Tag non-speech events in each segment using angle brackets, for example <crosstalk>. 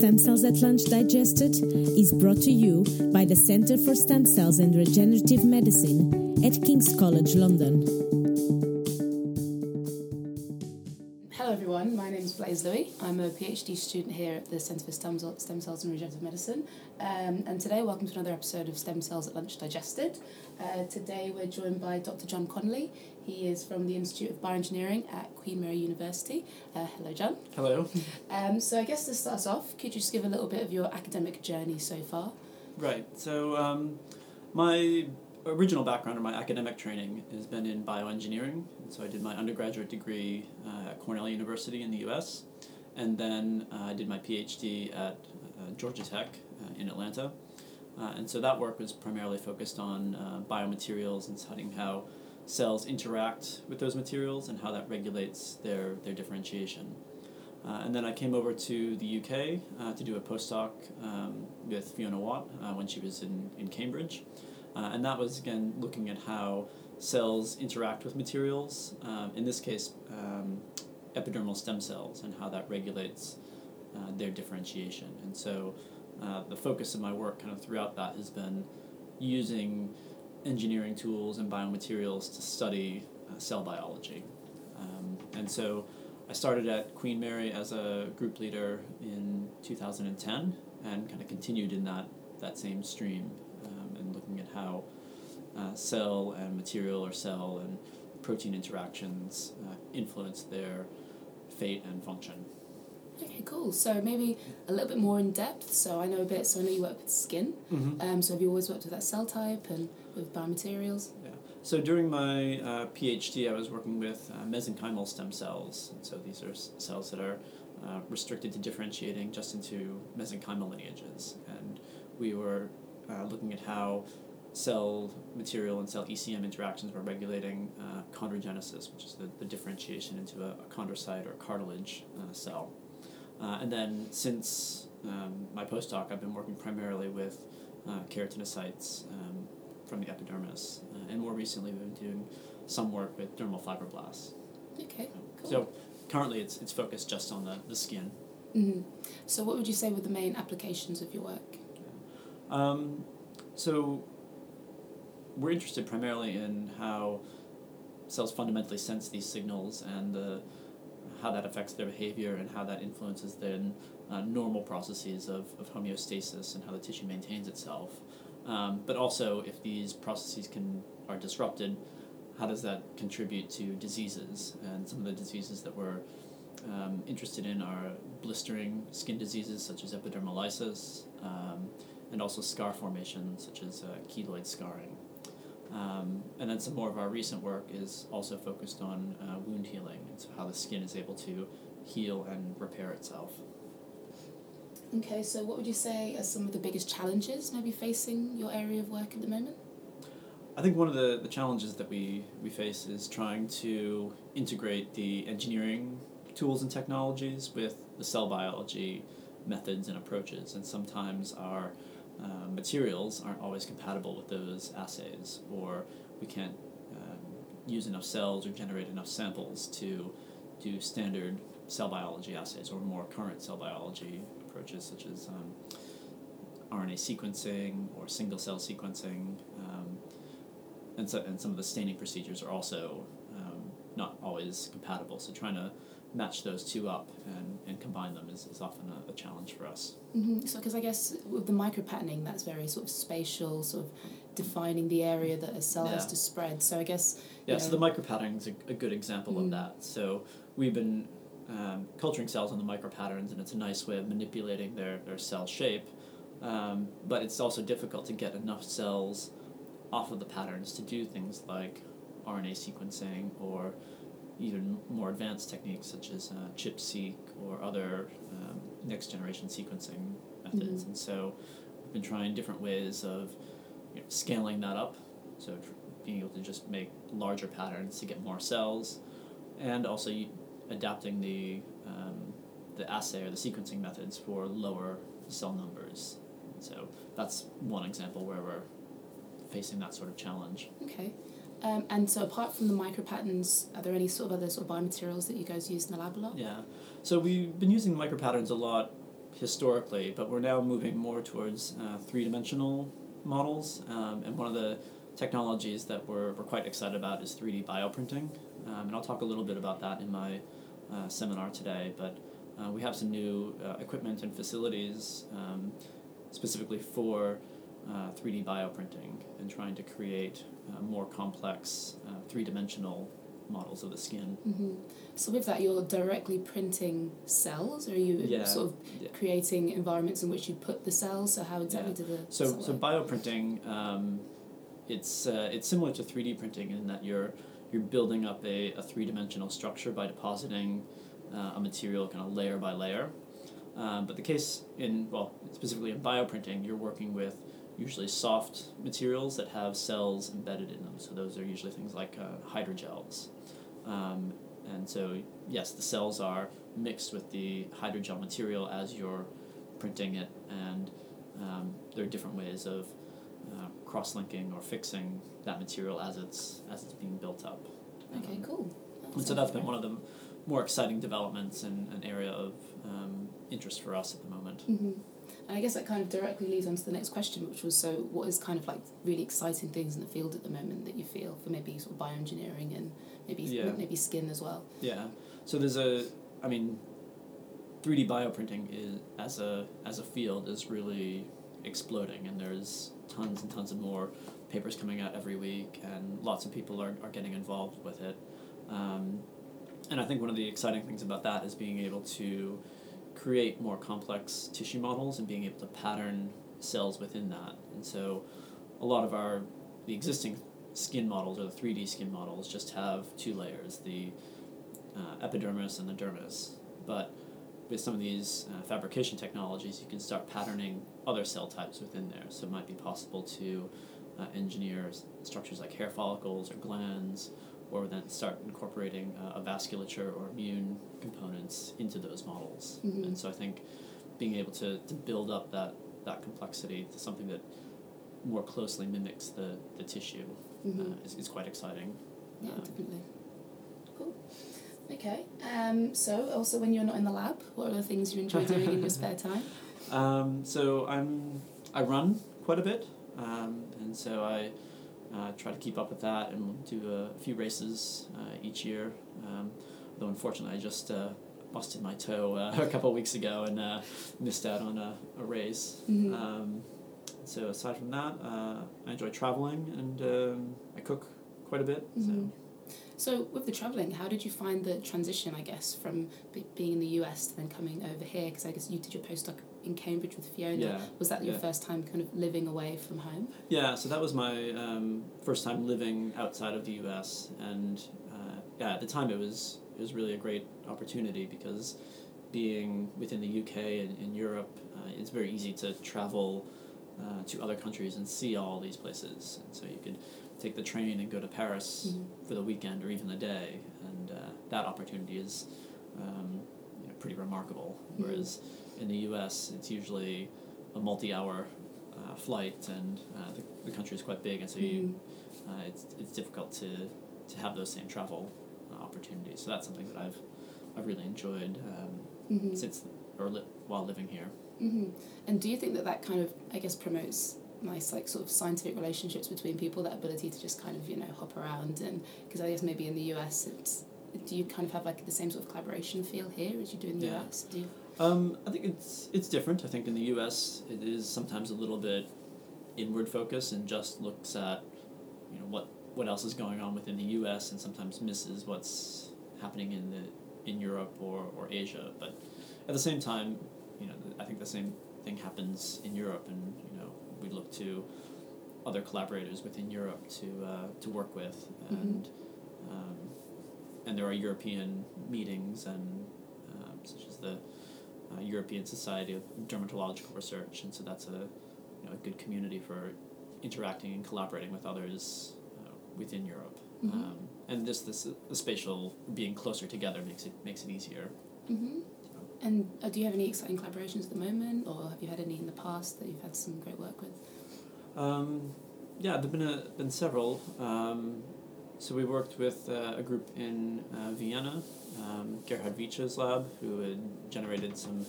Stem Cells at Lunch Digested is brought to you by the Centre for Stem Cells and Regenerative Medicine at King's College London. Everyone, my name is Blaise Louis. I'm a PhD student here at the Centre for Stem, Stem Cells and Regenerative Medicine. Um, and today, welcome to another episode of Stem Cells at Lunch Digested. Uh, today, we're joined by Dr. John Connelly. He is from the Institute of Bioengineering at Queen Mary University. Uh, hello, John. Hello. Um, so, I guess to start us off, could you just give a little bit of your academic journey so far? Right. So, um, my original background or my academic training has been in bioengineering. So, I did my undergraduate degree uh, at Cornell University in the US, and then uh, I did my PhD at uh, Georgia Tech uh, in Atlanta. Uh, and so that work was primarily focused on uh, biomaterials and studying how cells interact with those materials and how that regulates their, their differentiation. And then I came over to the UK to do a postdoc um, with Fiona Watt when she was in, in Cambridge. Uh, and that was, again, looking at how cells interact with materials, um, in this case, um, epidermal stem cells, and how that regulates uh, their differentiation. And so uh, the focus of my work kind of throughout that has been using engineering tools and biomaterials to study uh, cell biology. Um, and so I started at Queen Mary as a group leader in 2010 and kind of continued in that, that same stream um, and looking at how uh, cell and material or cell and protein interactions uh, influence their fate and function. Okay, cool. So maybe a little bit more in depth. So I know a bit. So I know you work with skin. Mm-hmm. Um, so have you always worked with that cell type and with biomaterials? Yeah. So during my uh, PhD, I was working with uh, mesenchymal stem cells. And so these are s- cells that are uh, restricted to differentiating just into mesenchymal lineages. And we were uh, looking at how cell material and cell ECM interactions were regulating uh, chondrogenesis, which is the, the differentiation into a, a chondrocyte or cartilage uh, cell. Uh, and then since um, my postdoc, I've been working primarily with uh, keratinocytes um, from the epidermis, uh, and more recently we've been doing some work with dermal fibroblasts. Okay, cool. So currently it's, it's focused just on the, the skin. hmm So what would you say were the main applications of your work? Um, so we're interested primarily in how cells fundamentally sense these signals and the, how that affects their behavior and how that influences then uh, normal processes of, of homeostasis and how the tissue maintains itself. Um, but also, if these processes can are disrupted, how does that contribute to diseases? And some of the diseases that we're um, interested in are blistering skin diseases such as epidermolysis, um, and also scar formation such as uh, keloid scarring. Um, and then some more of our recent work is also focused on uh, wound healing and so how the skin is able to heal and repair itself. Okay, so what would you say are some of the biggest challenges maybe facing your area of work at the moment? I think one of the, the challenges that we, we face is trying to integrate the engineering tools and technologies with the cell biology methods and approaches, and sometimes our uh, materials aren't always compatible with those assays, or we can't um, use enough cells or generate enough samples to do standard cell biology assays or more current cell biology approaches such as um, RNA sequencing or single cell sequencing. Um, and, so, and some of the staining procedures are also um, not always compatible. So trying to match those two up and, and combine them is, is often a, a challenge for us. Mm-hmm. So, because I guess with the micro patterning, that's very sort of spatial, sort of defining the area that a cell has to spread. So, I guess. Yeah, you so know- the micropatterning is a, a good example Mm. of that. So we've been um, culturing cells on the micro patterns, and it's a nice way of manipulating their, their cell shape. Um, but it's also difficult to get enough cells off of the patterns to do things like RNA sequencing or even more advanced techniques such as uh, ChIP-seq or other um, next generation sequencing methods. Mhm. And so we've been trying different ways of you know, scaling that up. So tr- being able to just make larger patterns to get more cells, and also y- adapting the um, the assay or the sequencing methods for lower cell numbers. So that's one example where we're facing that sort of challenge. Okay. Um, and so, apart from the micro patterns, are there any sort of other sort of biomaterials that you guys use in the lab a lot? Yeah. So we've been using micro patterns a lot historically, but we're now moving more towards uh, three dimensional models. Um, and one of the technologies that we're, we're quite excited about is 3D bioprinting. Um, and I'll talk a little bit about that in my uh, seminar today. But uh, we have some new uh, equipment and facilities um, specifically for 3D uh, bioprinting and trying to create uh, more complex uh, three dimensional models of the skin. Mm-hmm. So with that, you're directly printing cells, or are you yeah. sort of yeah. creating environments in which you put the cells? So how exactly yeah. do the so so bioprinting? Um, it's uh, it's similar to three D printing in that you're you're building up a, a three dimensional structure by depositing uh, a material kind of layer by layer. Um, but the case in well specifically in bioprinting, you're working with usually soft materials that have cells embedded in them. So those are usually things like uh, hydrogels. Um, and so, yes, the cells are mixed with the hydrogel material as you're printing it, and um, there are different ways of uh, cross-linking or fixing that material as it's as it's being built up. Okay, um, cool. That and so that's been one of the more exciting developments and an area of um, interest for us at the moment. Mm-hmm. And I guess that kind of directly leads on to the next question, which was so what is kind of like really exciting things in the field at the moment that you feel for maybe sort of bioengineering and maybe yeah. maybe skin as well? Yeah. So there's a, I mean, 3D bioprinting is as a as a field is really exploding, and there's tons and tons of more papers coming out every week, and lots of people are, are getting involved with it. Um, and I think one of the exciting things about that is being able to create more complex tissue models and being able to pattern cells within that. And so a lot of our the existing skin models or the 3D skin models just have two layers, the uh, epidermis and the dermis. But with some of these uh, fabrication technologies, you can start patterning other cell types within there. So it might be possible to uh, engineer structures like hair follicles or glands or then start incorporating uh, a vasculature or immune components into those models. Mm-hmm. And so I think being able to, to build up that, that complexity to something that more closely mimics the, the tissue mm-hmm. uh, is, is quite exciting. Yeah, um, definitely. Cool. Okay. Um, so, also, when you're not in the lab, what are the things you enjoy doing in your spare time? <laughs> Um, so, I'm I run quite a bit, um, and so I uh, try to keep up with that and we'll do a few races uh, each year. Um, though unfortunately, I just uh, busted my toe uh, <laughs> a couple weeks ago and uh, missed out on a, a race. Mm-hmm. Um, so aside from that, uh, I enjoy traveling and um, I cook quite a bit. Mm-hmm. So. So, with the traveling, how did you find the transition, I guess, from b- being in the US to then coming over here? Because I guess you did your postdoc in Cambridge with Fiona. Yeah, was that your yeah. first time kind of living away from home? Yeah, so that was my um, first time living outside of the US, and uh, yeah, at the time it was it was really a great opportunity because being within the UK and in Europe, uh, it's very easy to travel uh, to other countries and see all these places, and so you could take the train and go to Paris mm-hmm. for the weekend or even the day, and uh, that opportunity is um, pretty remarkable. Mm-hmm. Whereas in the U.S., it's usually a multi-hour uh, flight, and uh, the, the country is quite big, and so mm-hmm. you, uh, it's it's difficult to to have those same travel uh, opportunities. So that's something that I've I've really enjoyed um, mm-hmm. since or li- while living here. Mm-hmm. And do you think that that kind of I guess promotes nice like sort of scientific relationships between people that ability to just kind of you know hop around and because I guess maybe in the US it's do you kind of have like the same sort of collaboration feel here as you do in the yeah. US? Do you? Um, I think it's it's different. I think in the U.S. it is sometimes a little bit inward focus and just looks at you know what what else is going on within the U.S. and sometimes misses what's happening in the in Europe or, or Asia. But at the same time, you know, I think the same thing happens in Europe, and you know, we look to other collaborators within Europe to uh, to work with, mm-hmm. and mm-hmm. um, and there are European meetings and um, such as the uh, European Society of Dermatological Research, and so that's a you know a good community for interacting and collaborating with others uh, within Europe. Mm-hmm. Um, and this this the spatial being closer together makes it makes it easier. Mm-hmm. And uh, do you have any exciting collaborations at the moment, or have you had any in the past that you've had some great work with? Um, yeah, there've been a, been several. Um, so we worked with uh, a group in uh, Vienna, um, Gerhard Wiche's lab, who had generated some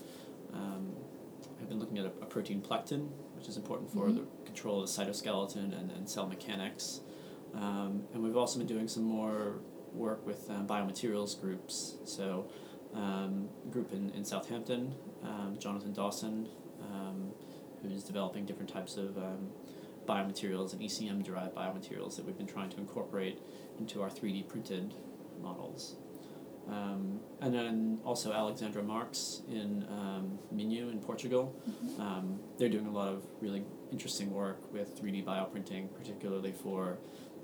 um, have been looking at a, a protein plectin, which is important for Mhm. the control of the cytoskeleton and, and cell mechanics. Um, and we've also been doing some more work with um, biomaterials groups. So, um, a group in, in Southampton, um, Jonathan Dawson, um, who's developing different types of um, biomaterials and ECM derived biomaterials that we've been trying to incorporate into our 3D printed models. Um, and then also Alexandra Marques in um, Minho in Portugal. Mhm. Um, they're doing a lot of really interesting work with 3D bioprinting, particularly for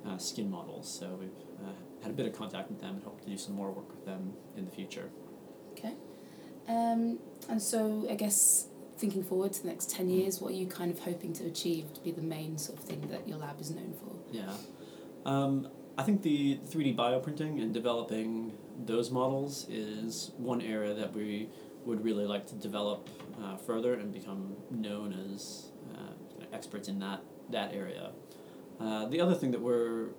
uh, skin models. So we've uh, had a bit of contact with them and hope to do some more work with them in the future. Okay. Um, and so I guess thinking forward to the next 10 years, what are you kind of hoping to achieve to be the main sort of thing that your lab is known for? Yeah. Um, I think the 3D bioprinting and developing those models is one area that we would really like to develop uh, further and become known as uh, experts in that, that area. Uh, the other thing that we're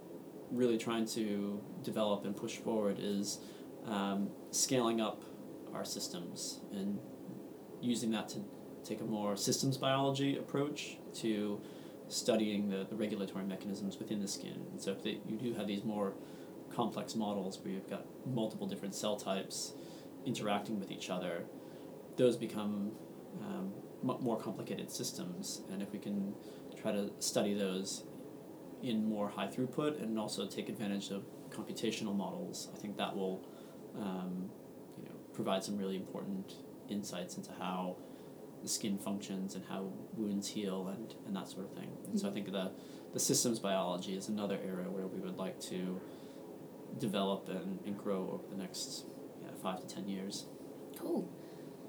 really trying to develop and push forward is um, scaling up our systems and using that to take a more systems biology approach to studying the, the regulatory mechanisms within the skin. And so if they, you do have these more complex models where you've got multiple different cell types interacting with each other, those become um, more complicated systems. And if we can try to study those in more high throughput and also take advantage of computational models, I think that will um, you know, provide some really important insights into how the skin functions and how wounds heal and, and that sort of thing. And so I think the, the systems biology is another area where we would like to develop and, and grow over the next yeah, five to ten years. Cool.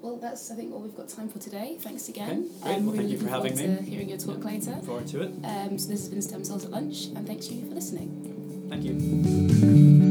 Well, that's I think all we've got time for today. Thanks again. Okay, great. Um, Well, thank you for having forward me. To hearing your talk later. Look forward to it. Um, so this has been Stem Cells at Lunch, and thanks to you for listening. Thank you.